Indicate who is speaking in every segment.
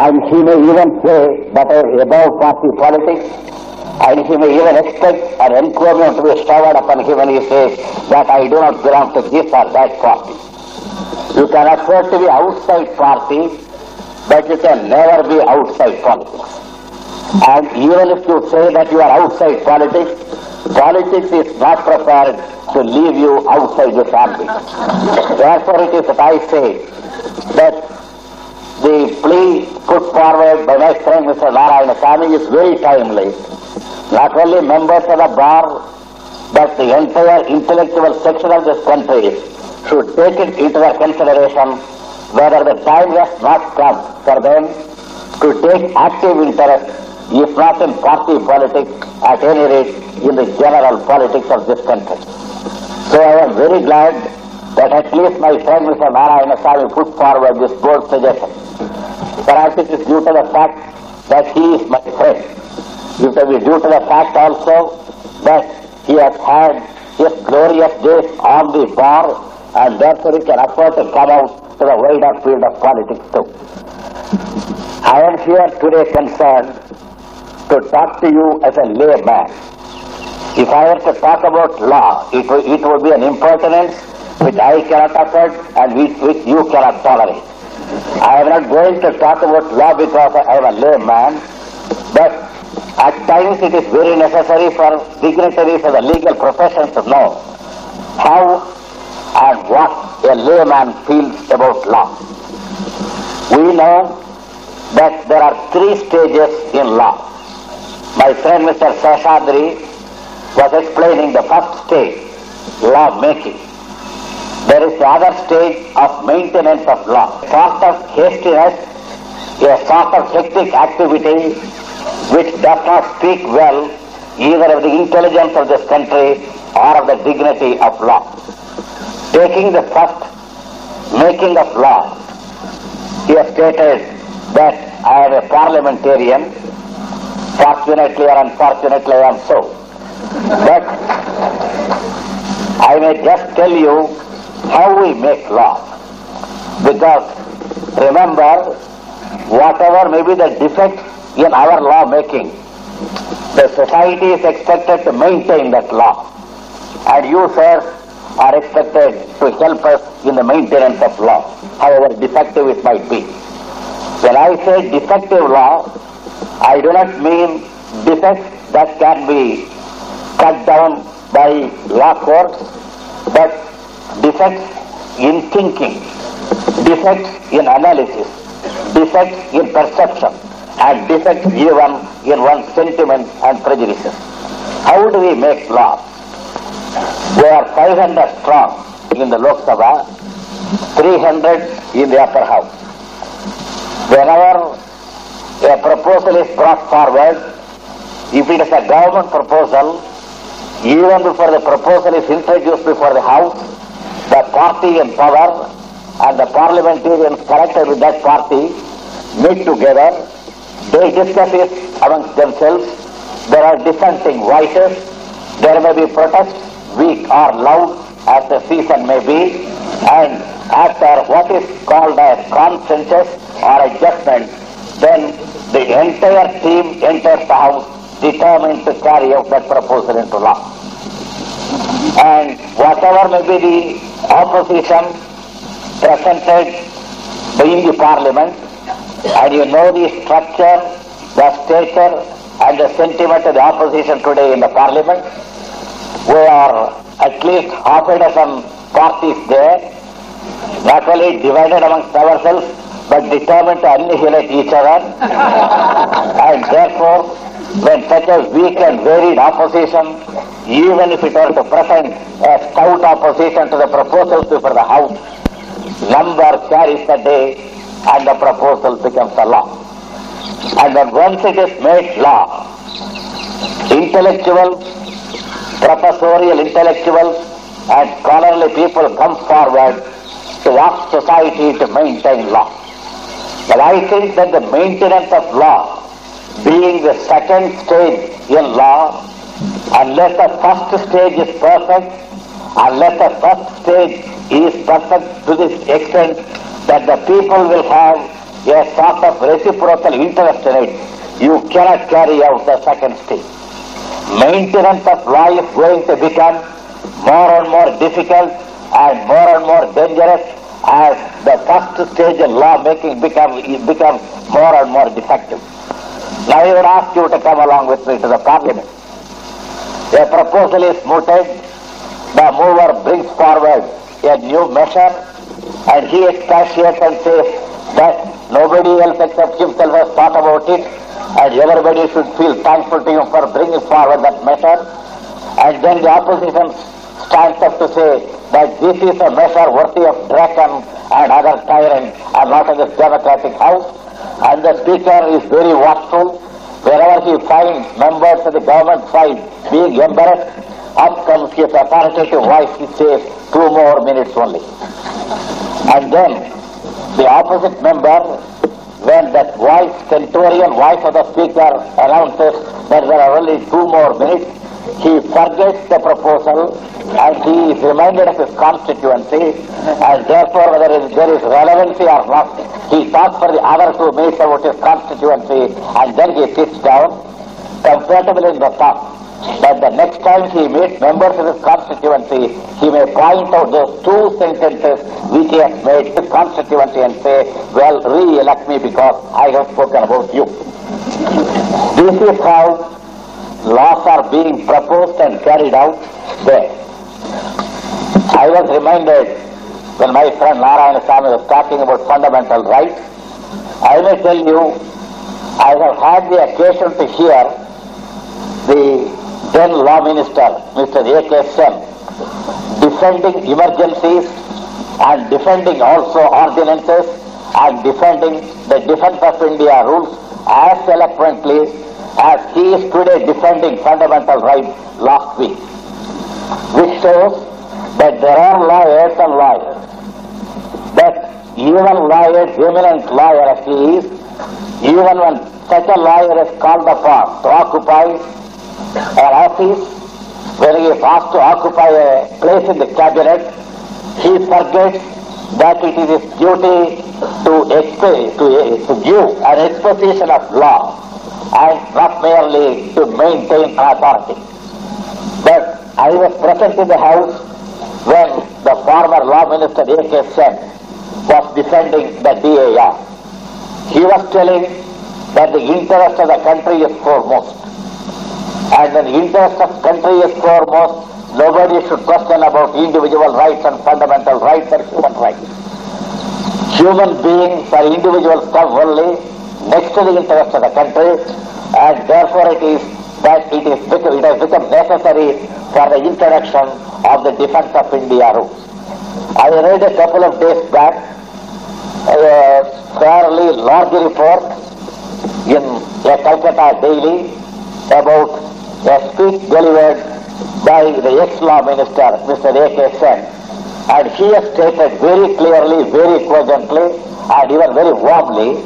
Speaker 1: and he may even say am above party politics, and he may even expect an encomium to be showered upon him when he says that I do not belong to this or that party. You can afford to be outside party, but you can never be outside politics. And even if you say that you are outside politics, politics is not prepared to leave you outside the family. Therefore it is that I say that the plea put forward by my friend Mr. Narayana Swami is very timely. Not only members of the bar, but the entire intellectual section of this country should take it into their consideration whether the time has not come for them to take active interest, if not in party politics, at any rate in the general politics of this country. So I am very glad that at least my friend Mr. Narayana Swami put forward this bold suggestion. Perhaps it is due to the fact that he is my friend. It may be due to the fact also that he has had his glorious days on the bar and therefore he can afford to come out to the wider field of politics too. I am here today concerned to talk to you as a layman. If I were to talk about law, it would, it would be an impertinence which I cannot afford and which, which you cannot tolerate. I am not going to talk about law because I am a layman, but at times it is very necessary for dignitaries of the legal profession to know how and what a layman feels about law. We know that there are three stages in law. My friend Mr. Seshadri was explaining the first stage, law making. There is the other stage of maintenance of law, sort of hastiness, a sort of hectic activity which does not speak well either of the intelligence of this country or of the dignity of law. Taking the first making of law, he has stated that I am a parliamentarian, fortunately or unfortunately I am so. But I may just tell you how we make law. Because remember, whatever may be the defects in our law making, the society is expected to maintain that law. And you, sir, are expected to help us in the maintenance of law, however defective it might be. When I say defective law, I do not mean defects that can be cut down by law courts, but defects in thinking, defects in analysis, defects in perception, and defects even in one's sentiments and prejudices. How do we make law? We are 500 strong in the Lok Sabha, 300 in the upper house. Whenever a proposal is brought forward, if it is a government proposal, even before the proposal is introduced before the House, the party in power and the parliamentarians connected with that party meet together, they discuss it amongst themselves, there are dissenting voices, there may be protests, weak or loud, as the season may be, and after what is called a consensus or a judgment, then the entire team enters the House determined to carry out that proposal into law. And whatever may be the opposition presented in the parliament, and you know the structure, the stature, and the sentiment of the opposition today in the parliament, we are at least half a dozen parties there, not only divided amongst ourselves, but determined to annihilate each other. and therefore, when such a weak and varied opposition, even if it were to present a stout opposition to the proposals before the House, number carries the day and the proposal becomes a law. And then once it is made law, intellectuals, professorial intellectuals, and scholarly people come forward to ask society to maintain law. But I think that the maintenance of law, being the second stage in law, unless the first stage is perfect, unless the first stage is perfect to this extent that the people will have a sort of reciprocal interest in it, you cannot carry out the second stage. Maintenance of law is going to become more and more difficult and more and more dangerous as the first stage of law making become, becomes more and more defective. Now I would ask you to come along with me to the parliament. A proposal is mooted, the mover brings forward a new measure and he expatiates and says that nobody else except himself has thought about it and everybody should feel thankful to him for bringing forward that measure. And then the opposition stands up to say that this is a measure worthy of Draco and other tyrants and not in this democratic house. And the speaker is very watchful. Wherever he finds members of the government side being embarrassed, up comes his authoritative voice. He says, two more minutes only. And then the opposite member, when that voice, stentorian voice of the speaker announces that there are only two more minutes, he forgets the proposal and he is reminded of his constituency and therefore whether there is relevancy or not, he talks for the other two minutes about his constituency and then he sits down comfortable in the thought that the next time he meets members of his constituency, he may point out those two sentences which he has made his constituency and say, well, re-elect me because I have spoken about you. This is how laws are being proposed and carried out there. I was reminded when my friend Narayana Swami was talking about fundamental rights. I may tell you, I have had the occasion to hear the then Law Minister, Mr. A.K. Sen, defending emergencies and defending also ordinances and defending the Defense of India rules as eloquently as he is today defending fundamental rights last week, which shows that there are liars and liars. that even lawyers, eminent lawyer as he is, even when such a liar is called upon to occupy an office, when he is asked to occupy a place in the cabinet, he forgets that it is his duty to, exp- to, to give an exposition of law and not merely to maintain authority. I was present in the House when the former Law Minister A.K. Sen was defending the DIR. He was telling that the interest of the country is foremost. And the interest of country is foremost, nobody should question about individual rights and fundamental rights or human rights. Human beings are individuals come only next to the interest of the country, and therefore it is that it is it has become necessary for the introduction of the Defense of India rules. I read a couple of days back a fairly large report in a Calcutta daily about a speech delivered by the ex-law minister, Mr. A.K. Sen. And he has stated very clearly, very cogently, and even very warmly,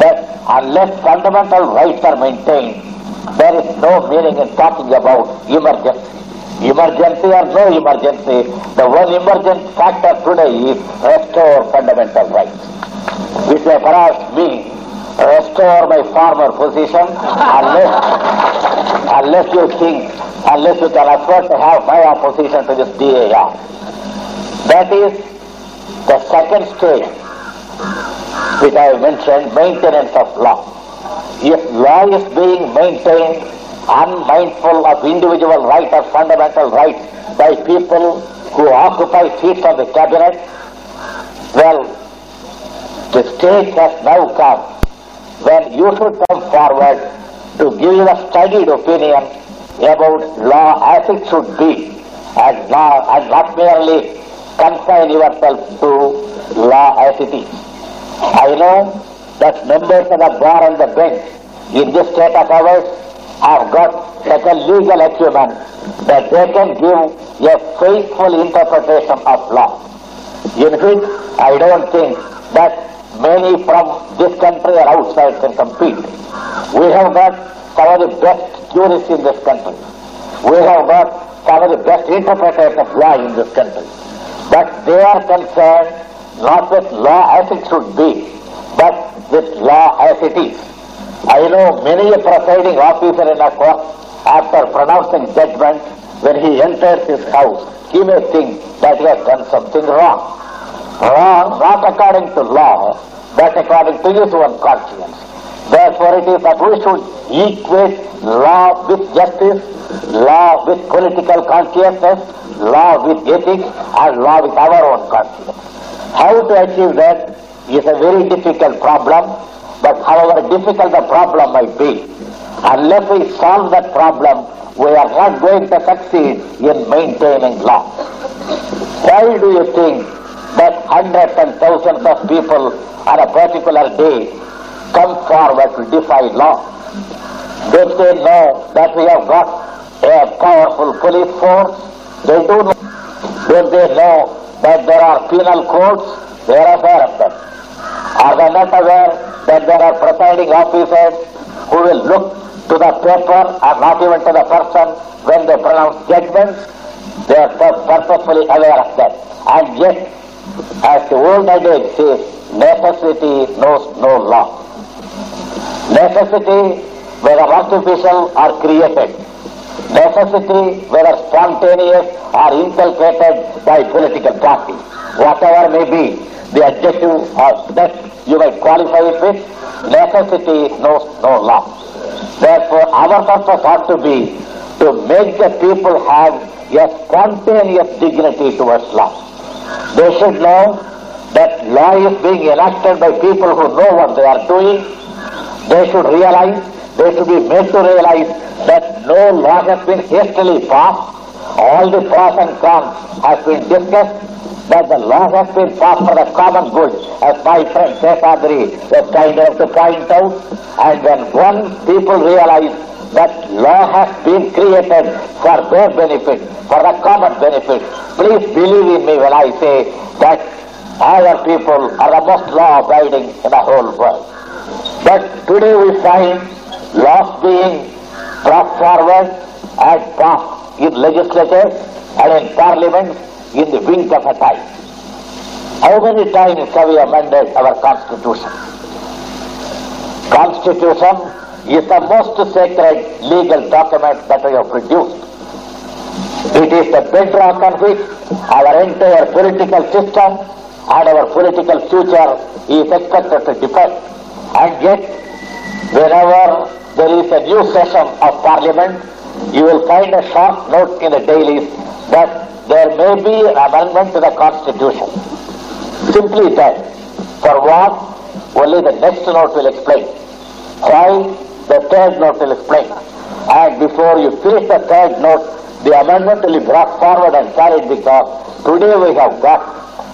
Speaker 1: that unless fundamental rights are maintained, there is no meaning in talking about emergency. Emergency or no emergency, the one emergent factor today is restore fundamental rights, which may perhaps mean restore my former position unless, unless you think, unless you can afford to have my opposition to this DIR. That is the second stage which I mentioned, maintenance of law. If law is being maintained unmindful of individual right or fundamental rights by people who occupy seats on the cabinet, well, the stage has now come when you should come forward to give a studied opinion about law as it should be and not, and not merely confine yourself to law as it is. I know members of the bar and the bench in this state of ours have got such a legal acumen that they can give a faithful interpretation of law, in which I don't think that many from this country or outside can compete. We have got some of the best jurists in this country. We have got some of the best interpreters of law in this country. But they are concerned not with law as it should be, with law as it is. I know many a presiding officer in a court, after pronouncing judgment, when he enters his house, he may think that he has done something wrong. Wrong not according to law, but according to his own conscience. Therefore, it is that we should equate law with justice, law with political consciousness, law with ethics, and law with our own conscience. How to achieve that is a very difficult problem, but however difficult the problem might be, unless we solve that problem, we are not going to succeed in maintaining law. Why do you think that hundreds and thousands of people on a particular day come forward to defy law? Don't they know that we have got a powerful police force? They do know. Don't they know that there are penal codes? They are aware of them. Are they not aware that there are presiding officers who will look to the paper or not even to the person when they pronounce judgments? They are pur- purposefully aware of that. And yet, as the old adage says, necessity knows no law. Necessity, whether artificial or created. Necessity, whether spontaneous or inculcated by political party. Whatever may be the adjective or that you might qualify it with, necessity knows no law. Therefore, our purpose ought to be to make the people have a spontaneous dignity towards law. They should know that law is being enacted by people who know what they are doing. They should realize, they should be made to realize that no law has been hastily passed. All the pros and cons have been discussed, that the law has been passed for the common good, as my friend Seshadri was kind enough to point out. And when once people realize that law has been created for their benefit, for the common benefit, please believe in me when I say that our people are the most law-abiding in the whole world. But today we find laws being brought forward and passed in legislatures and in parliament in the wink of a time. How many times have we amended our constitution? Constitution is the most sacred legal document that we have produced. It is the bedrock on which our entire political system and our political future is expected to depend. And yet, whenever there is a new session of parliament, you will find a short note in the dailies that there may be amendment to the constitution. Simply that. For what? Only the next note will explain. Why? The third note will explain. And before you finish the third note, the amendment will be brought forward and carried because today we have got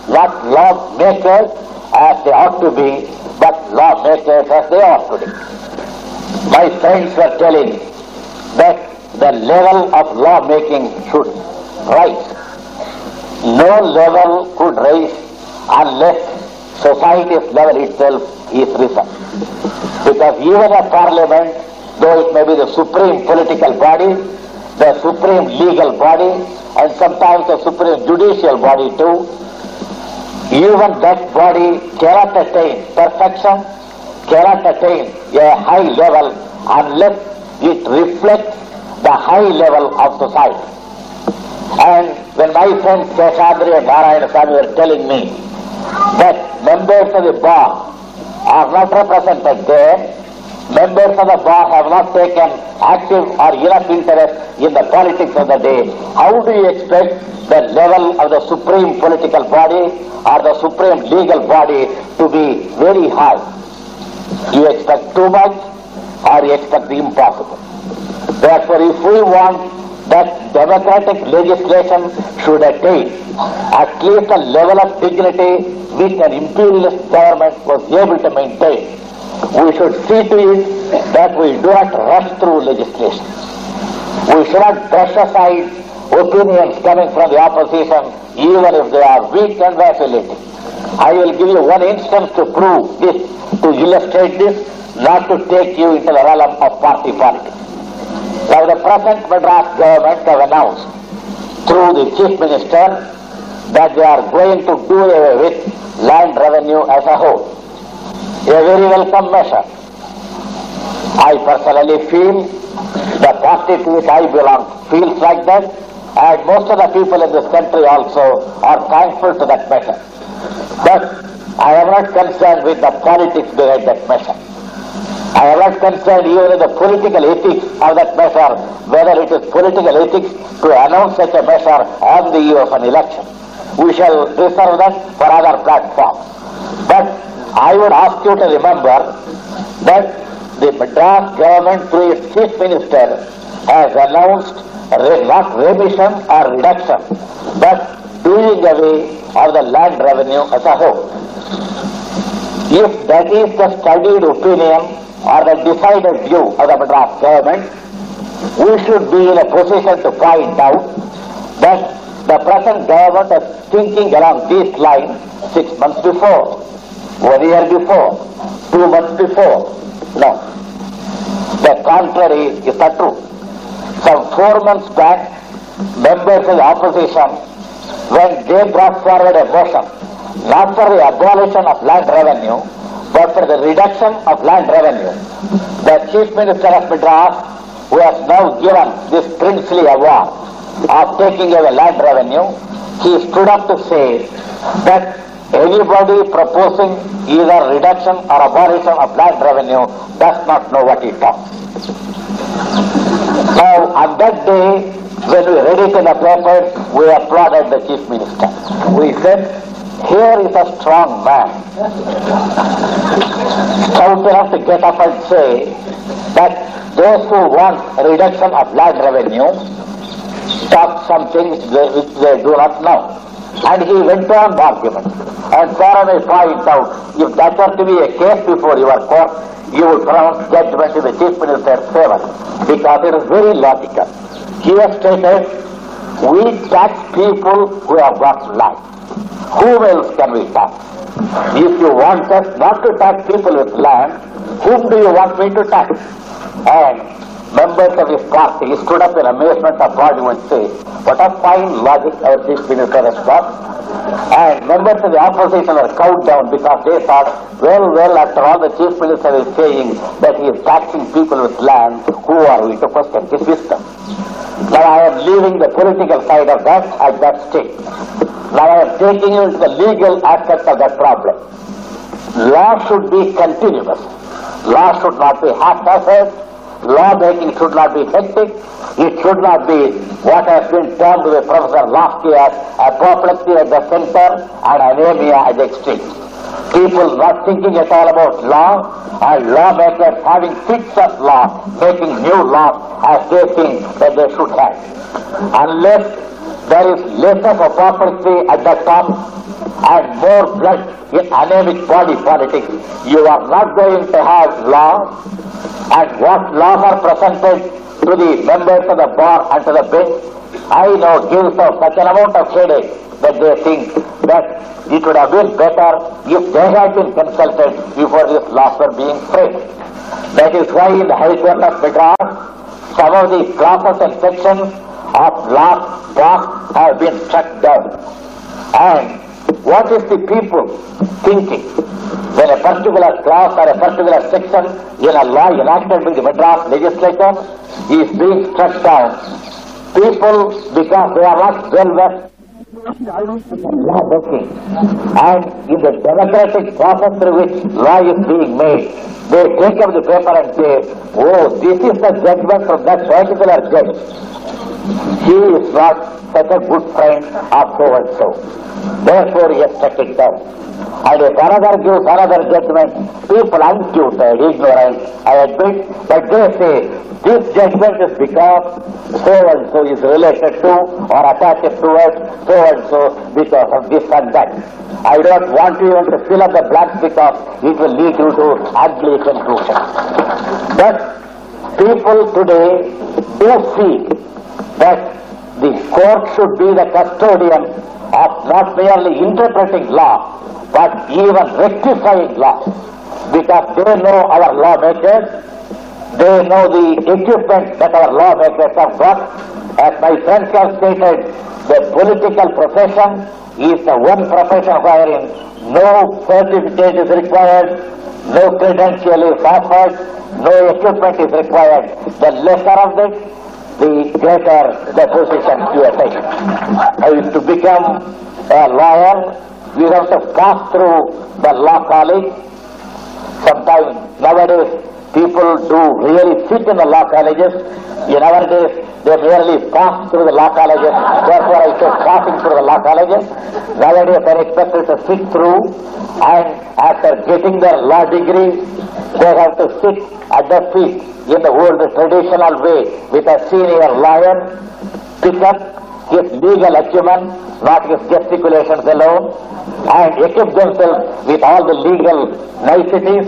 Speaker 1: not lawmakers as they ought to be, but lawmakers as they ought to be. My friends were telling that the level of lawmaking should rise. No level could rise unless society's level itself is risen. Because even a parliament, though it may be the supreme political body, the supreme legal body, and sometimes the supreme judicial body too, even that body cannot attain perfection, cannot attain a high level unless it reflects the high level of society. And when my friends Seshadri and Narayana Swami were telling me that members of the bar are not represented there, members of the bar have not taken active or enough interest in the politics of the day, how do you expect the level of the supreme political body or the supreme legal body to be very high? You expect too much or you expect the impossible. Therefore, if we want that democratic legislation should attain at least a level of dignity which an imperialist government was able to maintain, we should see to it that we do not rush through legislation. We should not brush aside opinions coming from the opposition even if they are weak and vacillating. I will give you one instance to prove this, to illustrate this, not to take you into the realm of party politics. Now the present Madras government have announced through the chief minister that they are going to do away with land revenue as a whole. a very welcome measure. I personally feel the party to which I belong feels like that, and most of the people in this country also are thankful to that measure. But I am not concerned with the politics behind that measure. I am not concerned even with the political ethics of that measure, whether it is political ethics to announce such a measure on the eve of an election. We shall reserve that for other platforms. But I would ask you to remember that the Madras government through its chief minister has announced not remission or reduction, but doing away of the land revenue as a whole. If that is the studied opinion or the decided view of the Madras government, we should be in a position to find out that the present government was thinking along these lines six months before, one year before, two months before. No. The contrary is not true. Some four months back, members of the opposition, when they brought forward a motion, not for the abolition of land revenue, but for the reduction of land revenue, the Chief Minister of Madras, who has now given this princely award of taking away land revenue, he stood up to say that anybody proposing either reduction or abolition of land revenue does not know what he talks. Now, on that day, when we read it in the papers, we applauded the Chief Minister. We said, here is a strong man, stout enough to get up and say that those who want reduction of land revenue talk something which they, which they do not know. And he went on the argument. And Sarah may point out, if that were to be a case before your court, you would pronounce judgment in the Chief Minister's favor, because it is very logical. He has stated, we tax people who have got land. Whom else can we tax? If you want us not to tax people with land, whom do you want me to tax? And members of his party stood up in amazement of God and say, what a fine logic our chief minister has got. And members of the opposition were cowed down because they thought, well, well, after all the chief minister is saying that he is taxing people with land, who are we to question his wisdom? Now I am leaving the political side of that at that stage. Now I am taking you into the legal aspect of that problem. Law should be continuous. Law should not be haphazard. Law making should not be hectic. It should not be what has been termed by Professor last year apoplexy at the center and anemia at the extreme. People not thinking at all about law and lawmakers having fits of law, making new law as they think that they should have. Unless there is less of apoplexy at the top and more blood in anemic body politics, you are not going to have law and what laws are presented to the members of the bar and to the bench, I know gives us such an amount of headache that they think that it would have been better if they had been consulted before these laws were being framed. That is why in the High Court of Madras, some of the clauses and sections of laws passed have been struck down. And what is the people thinking when a particular clause or a particular section in a law enacted by the Madras legislature is being struck down? People, because they are not well versed law making, and in the democratic process through which law is being made, they take up the paper and say, oh, this is the judgment from that particular judge. He is not such a good friend of so and so. Therefore, he has it down. And if another gives another judgment, people untutored, ignorant, I admit, but they say, this judgment is because so and so is related to or attached towards so and so because of this and that. I don't want you even to fill up the blanks because it will lead you to ugly conclusions. But people today do see that the court should be the custodian of not merely interpreting law, but even rectifying law. Because they know our lawmakers, they know the equipment that our lawmakers have got. As my friends have stated, the political profession is the one profession wherein no certificate is required, no credential is offered, no equipment is required. The lesser of it, the greater the position you attain. Uh, to become a lawyer, you have to pass through the law college. Sometimes nowadays people do really sit in the law colleges. In our days, they merely pass through the law colleges. Therefore, I say passing through the law colleges. Nowadays, they're expected to sit through and after getting their law degree, they have to sit at the feet in the old traditional way with a senior lawyer, pick up his legal acumen, not his gesticulations alone, and equip themselves with all the legal niceties,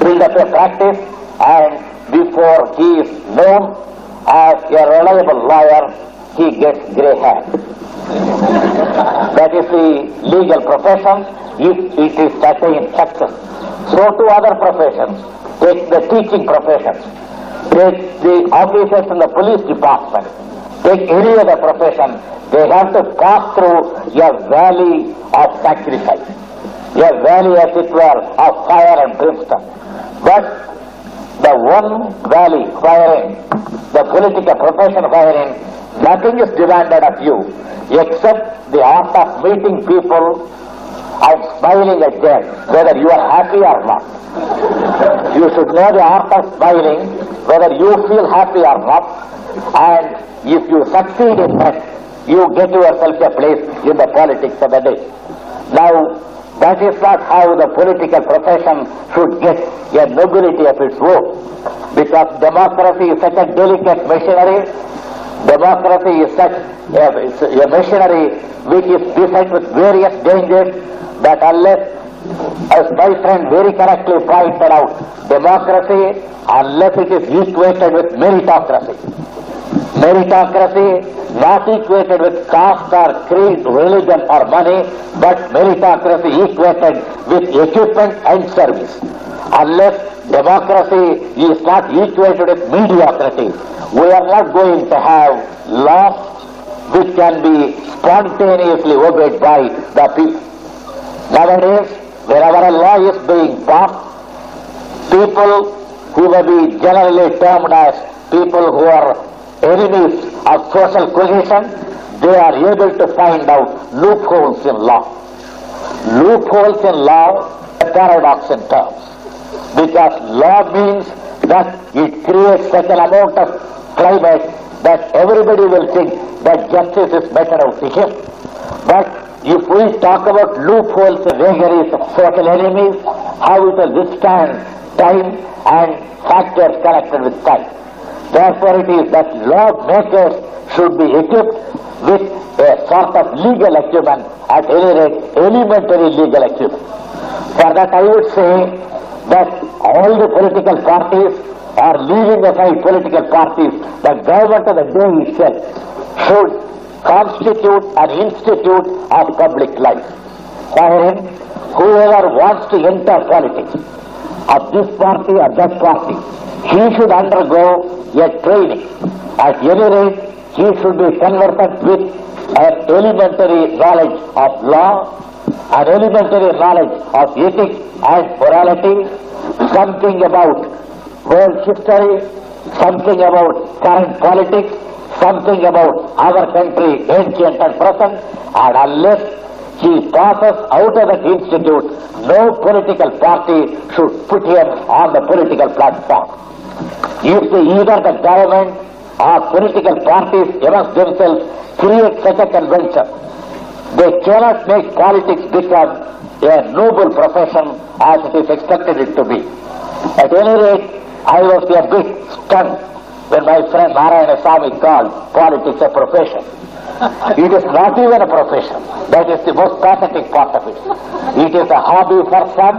Speaker 1: build up a practice, and before he is known as a reliable lawyer, he gets grey hair. That is the legal profession if it is attained success. So to other professions, take the teaching professions, take the officers in the police department, take any other profession, they have to pass through a valley of sacrifice, a valley as it were of fire and brimstone. But the one valley wherein the political profession wherein nothing is demanded of you except the art of meeting people and smiling at them, whether you are happy or not. You should know the art of smiling, whether you feel happy or not, and if you succeed in that, you get yourself a place in the politics of the day. Now, that is not how the political profession should get a nobility of its own, because democracy is such a delicate machinery, democracy is such a, a machinery which is beset with various dangers that unless, as my friend very correctly pointed out, democracy, unless it is equated with meritocracy, meritocracy not equated with caste or creed, religion or money, but meritocracy equated with equipment and service. Unless democracy is not equated with mediocrity, we are not going to have laws which can be spontaneously obeyed by the people. Nowadays, wherever a law is being passed, people who may be generally termed as people who are enemies of social cohesion, they are able to find out loopholes in law. Loopholes in law, a paradox in terms. Because law means that it creates such an amount of climate that everybody will think that justice is better out him. But if we talk about loopholes and vagaries of social enemies, how it will withstand time and factors connected with time. Therefore, it is that lawmakers should be equipped with a sort of legal acumen, at any rate, elementary legal acumen. For that, I would say that all the political parties are leaving aside political parties. The government of the day itself should constitute an institute of public life, wherein whoever wants to enter politics, of this party or that party, he should undergo a training. At any rate, he should be conversant with an elementary knowledge of law, an elementary knowledge of ethics and morality, something about world history, something about current politics, something about our country, ancient and present, and unless he passes out of that institute, no political party should put him on the political platform. If the, either the government or political parties amongst themselves create such a convention, they cannot make politics become a noble profession as it is expected it to be. At any rate, I was a bit stunned when my friend Narayana Swami called politics a profession. It is not even a profession. That is the most pathetic part of it. It is a hobby for some,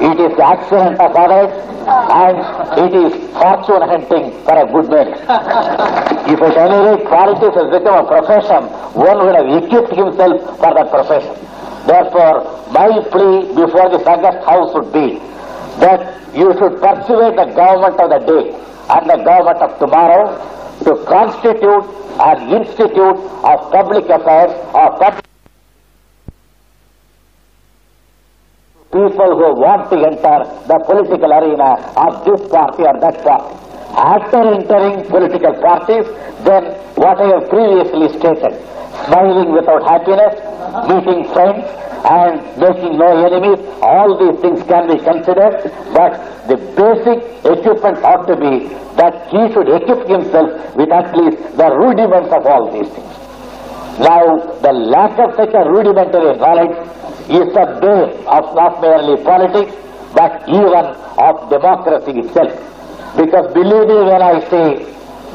Speaker 1: it is the accident of others, and it is fortune hunting for a good man. If at any rate politics has become a profession, one would have equipped himself for that profession. Therefore, my plea before this August House would be that you should persuade the government of the day and the government of tomorrow to constitute an institute of public affairs public people who want to enter the political arena of this party or that party. After entering political parties, then what I have previously stated, smiling without happiness, meeting friends, and making no enemies, all these things can be considered, but the basic equipment ought to be that he should equip himself with at least the rudiments of all these things. Now, the lack of such a rudimentary knowledge is the base of not merely politics, but even of democracy itself. Because believe me when I say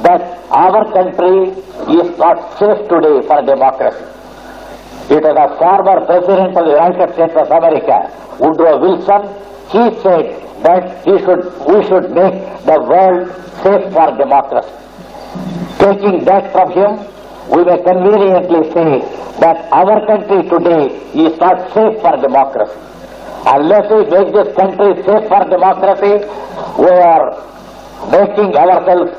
Speaker 1: that our country is not safe today for democracy. It was a former president of the United States of America, Woodrow Wilson, he said that he should, we should make the world safe for democracy. Taking that from him, we may conveniently say that our country today is not safe for democracy. Unless we make this country safe for democracy, we are making ourselves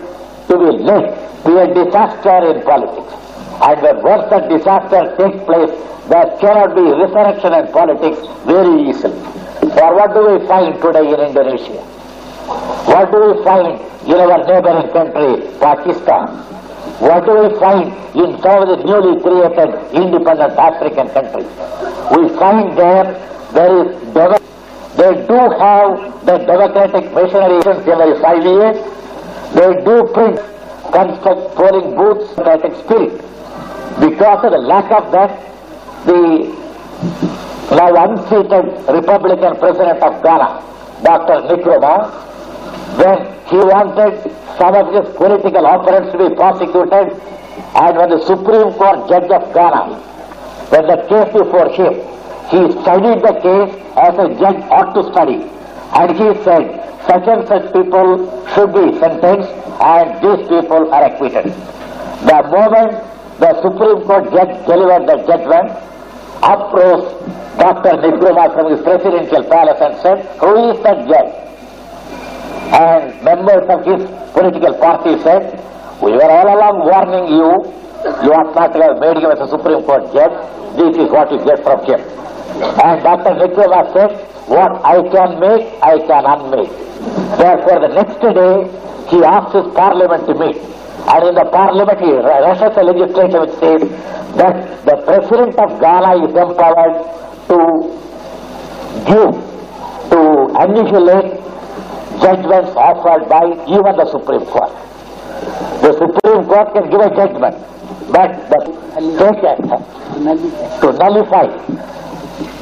Speaker 1: to be led to a disaster in politics. And when once that disaster takes place, there cannot be resurrection in politics very easily. For what do we find today in Indonesia? What do we find in our neighboring country, Pakistan? What do we find in some of the newly created independent African countries? We find there there is demo- they do have the democratic machinery since every five years. They do print, construct polling booths, democratic spirit. Because of the lack of that, the now unseated Republican president of Ghana, Dr. Nkrumah, when he wanted some of his political opponents to be prosecuted, and when the Supreme Court judge of Ghana, when the case before him, he studied the case as a judge ought to study, and he said, such and such people should be sentenced, and these people are acquitted. The moment the Supreme Court judge delivered the judgment, up rose Dr. Nkrumah from his presidential palace and said, who is that judge? And members of his political party said, we were all along warning you, you ought not to have made him as a Supreme Court judge. This is what you get from him. And Dr. Nkrumah said, what I can make, I can unmake. Therefore, the next day, he asked his parliament to meet. And in the parliament, he rushes a legislation which says that the president of Ghana is empowered to give, to annihilate judgments offered by even the Supreme Court. The Supreme Court can give a judgment, but the to nullify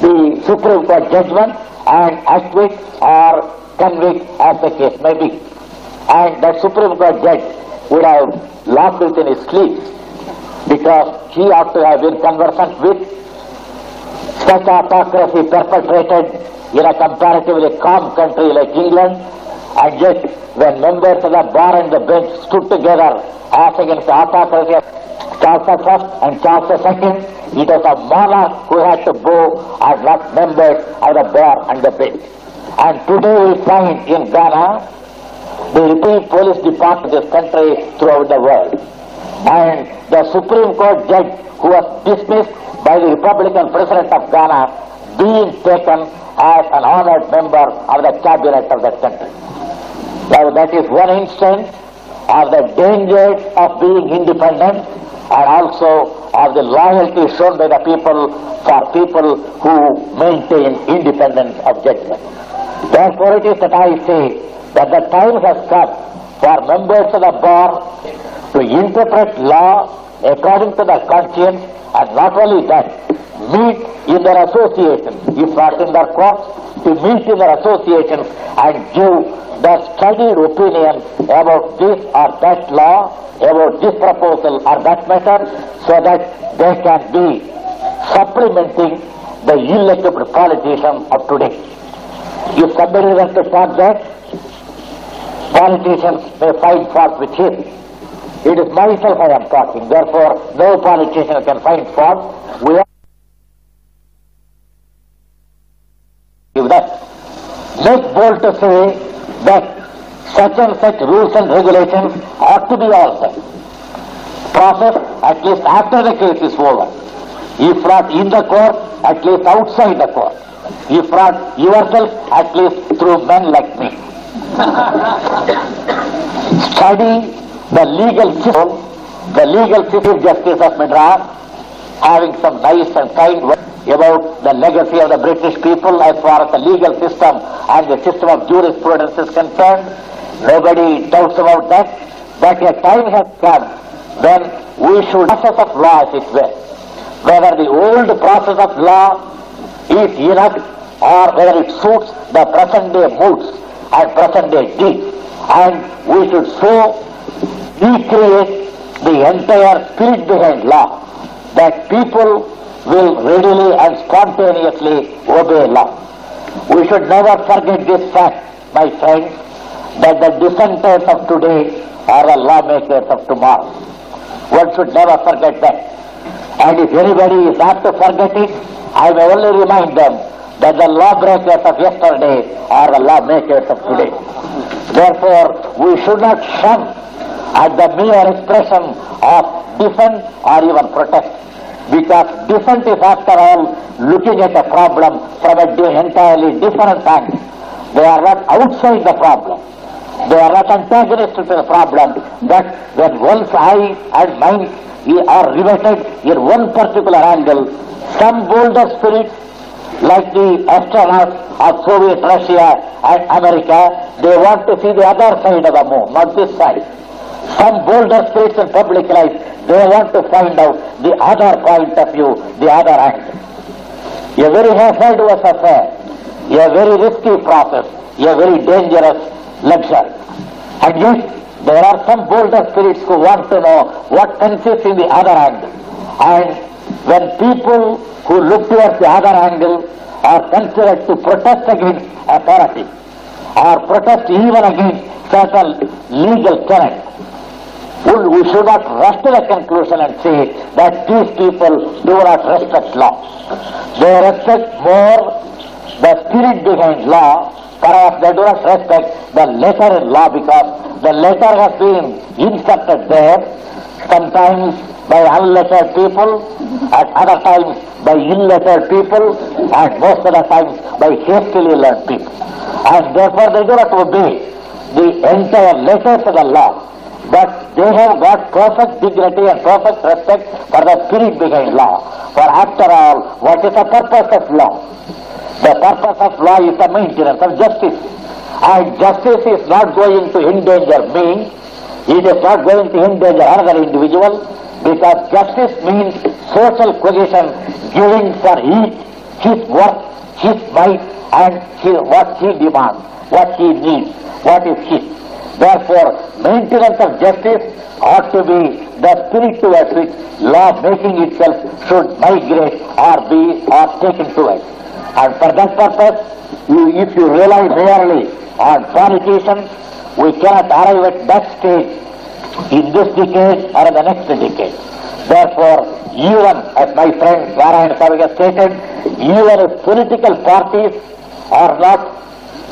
Speaker 1: the Supreme Court judgment and acquit or convict as the case may be. And the Supreme Court judge would have laughed it in his sleeve because he ought to have been conversant with such autocracy perpetrated in a comparatively calm country like England, and yet when members of the bar and the bench stood together as against autocracy Charles I and Charles II, it was a monarch who had to bow and not members of the bar and the bench. And today we find in Ghana the repeat police department of this country throughout the world. And the Supreme Court judge who was dismissed by the Republican president of Ghana being taken as an honored member of the cabinet of that country. Now that is one instance of the dangers of being independent and also of the loyalty shown by the people for people who maintain independence of judgment. Therefore it is that I say that the time has come for members of the bar to interpret law according to their conscience and not only that, meet in their associations, if not in their courts, to meet in their associations and give their studied opinion about this or that law, about this proposal or that matter, so that they can be supplementing the ill-equipped politicians of today. If somebody wants to talk that, politicians may find fault with him. It is myself I am talking, therefore no politician can find fault. We are that. Make bold to say that such and such rules and regulations ought to be altered. Process at least after the case is over. If not in the court, at least outside the court. if not yourself, at least through men like me. Study the legal system, the legal system justice of Madras, having some nice and kind about the legacy of the British people as far as the legal system and the system of jurisprudence is concerned. Nobody doubts about that. But a time has come when we should process of law as it were. Whether the old process of law is enough or whether it suits the present day moods and present day deeds. And we should so recreate the entire spirit behind law that people will readily and spontaneously obey law. We should never forget this fact, my friends, that the dissenters of today are the lawmakers of tomorrow. One should never forget that. And if anybody is apt to forget it, I may only remind them that the lawbreakers of yesterday are the lawmakers of today. Therefore, we should not shun at the mere expression of dissent or even protest. Because different is after all looking at a problem from a entirely different angle. They are not outside the problem. They are not antagonistic to the problem, but when one's eye and mind are riveted in one particular angle, some bolder spirits like the astronauts of Soviet Russia and America, they want to see the other side of the moon, not this side. Some bolder spirits in public life, they want to find out the other point of view, the other angle. A very hazardous affair, a very risky process, a very dangerous luxury. And yet, there are some bolder spirits who want to know what consists in the other angle. And when people who look towards the other angle are considered to protest against authority or protest even against certain legal tenets, we should not rush to the conclusion and say that these people do not respect law. They respect more the spirit behind law, perhaps they do not respect the letter in law because the letter has been inserted there, sometimes by unlettered people, at other times by illettered people, and most of the times by hastily learned people. And therefore they do not obey the entire letter of the law. But they have got perfect dignity and perfect respect for the spirit behind law. For after all, what is the purpose of law? The purpose of law is the maintenance of justice. And justice is not going to endanger me. It is not going to endanger another individual because justice means social cohesion, giving for each his work, his might, and his, what he demands, what he needs, what is his. Therefore, maintenance of justice ought to be the spirit towards which law making itself should migrate or be or taken towards. And for that purpose, you, if you rely merely on politicians, we cannot arrive at that stage in this decade or the next decade. Therefore, even as my friend Narayan Kavika stated, even if political parties are not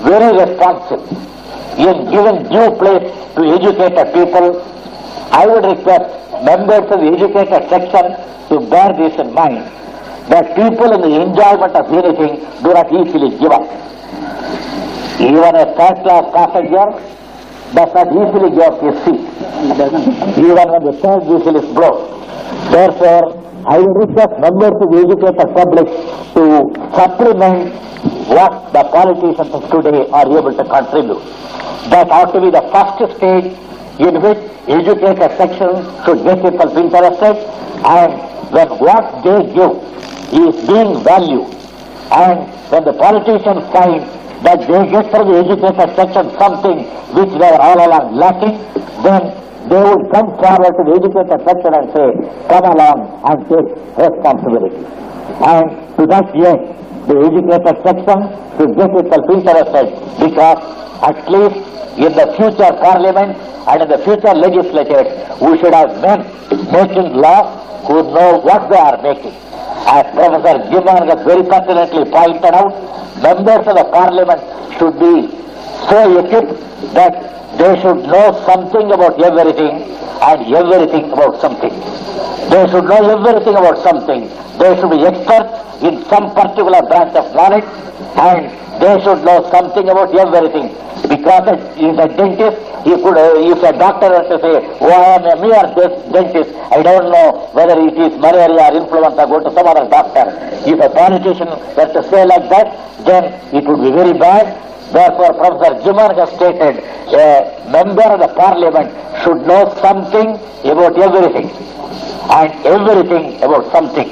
Speaker 1: very responsive in giving due place to educated people, I would request members of the educated section to bear this in mind, that people in the enjoyment of anything do not easily give up. Even a third class passenger does not easily give up his seat, even when the third whistle is blown. Therefore, I will request members of the educated public to supplement what the politicians of today are able to contribute. That ought to be the first stage in which educated sections should get itself interested and when what they give is being valued and when the politicians find that they get from the educated section something which they were all along lacking, then they will come forward to the educated section and say, come along and take responsibility. And to that end, the educated section should get itself interested because at least in the future parliament and in the future legislatures, we should have men making laws who know what they are making. As Professor Gimman has very pertinently pointed out, members of the parliament should be so equipped that they should know something about everything and everything about something. They should know everything about something. They should be experts in some particular branch of knowledge and they should know something about everything. Because a- if a dentist, he could, uh, if a doctor were to say, oh, I am a mere dentist, I don't know whether it is malaria or influenza, go to some other doctor. If a politician were to say like that, then it would be very bad. Therefore, Professor Jiman has stated, a member of the parliament should know something about everything and everything about something.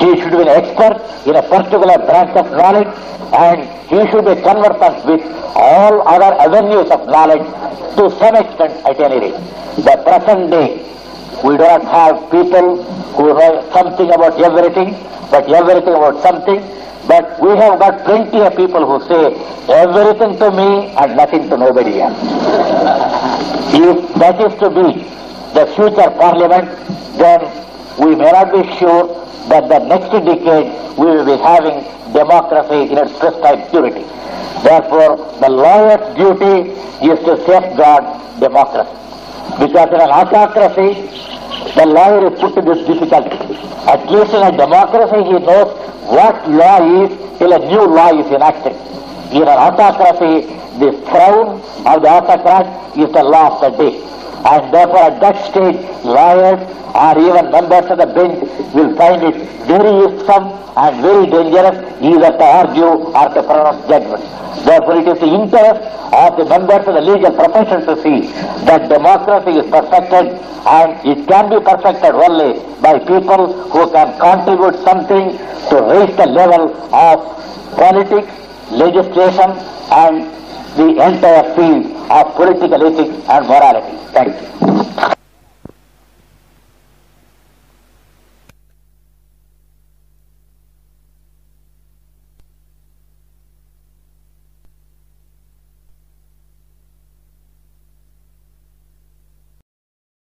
Speaker 1: He should be an expert in a particular branch of knowledge and he should be conversant with all other avenues of knowledge to some extent at any rate. The present day, we do not have people who know something about everything, but everything about something, but we have got plenty of people who say everything to me and nothing to nobody else. If that is to be the future parliament, then we may not be sure that the next decade we will be having democracy in its prescribed purity. Therefore, the lawyer's duty is to safeguard democracy. Because in an autocracy, the lawyer is put to this difficulty. At least in a democracy, he knows what law is till a new law is enacted. In an autocracy, the frown of the autocrat is the law of the day. And therefore, at that stage, lawyers or even members of the bench will find it very irksome and very dangerous either to argue or to pronounce judgment. Therefore, it is the interest of the members of the legal profession to see that democracy is perfected and it can be perfected only by people who can contribute something to raise the level of politics, legislation and the entire field of political ethics and morality. Thank you.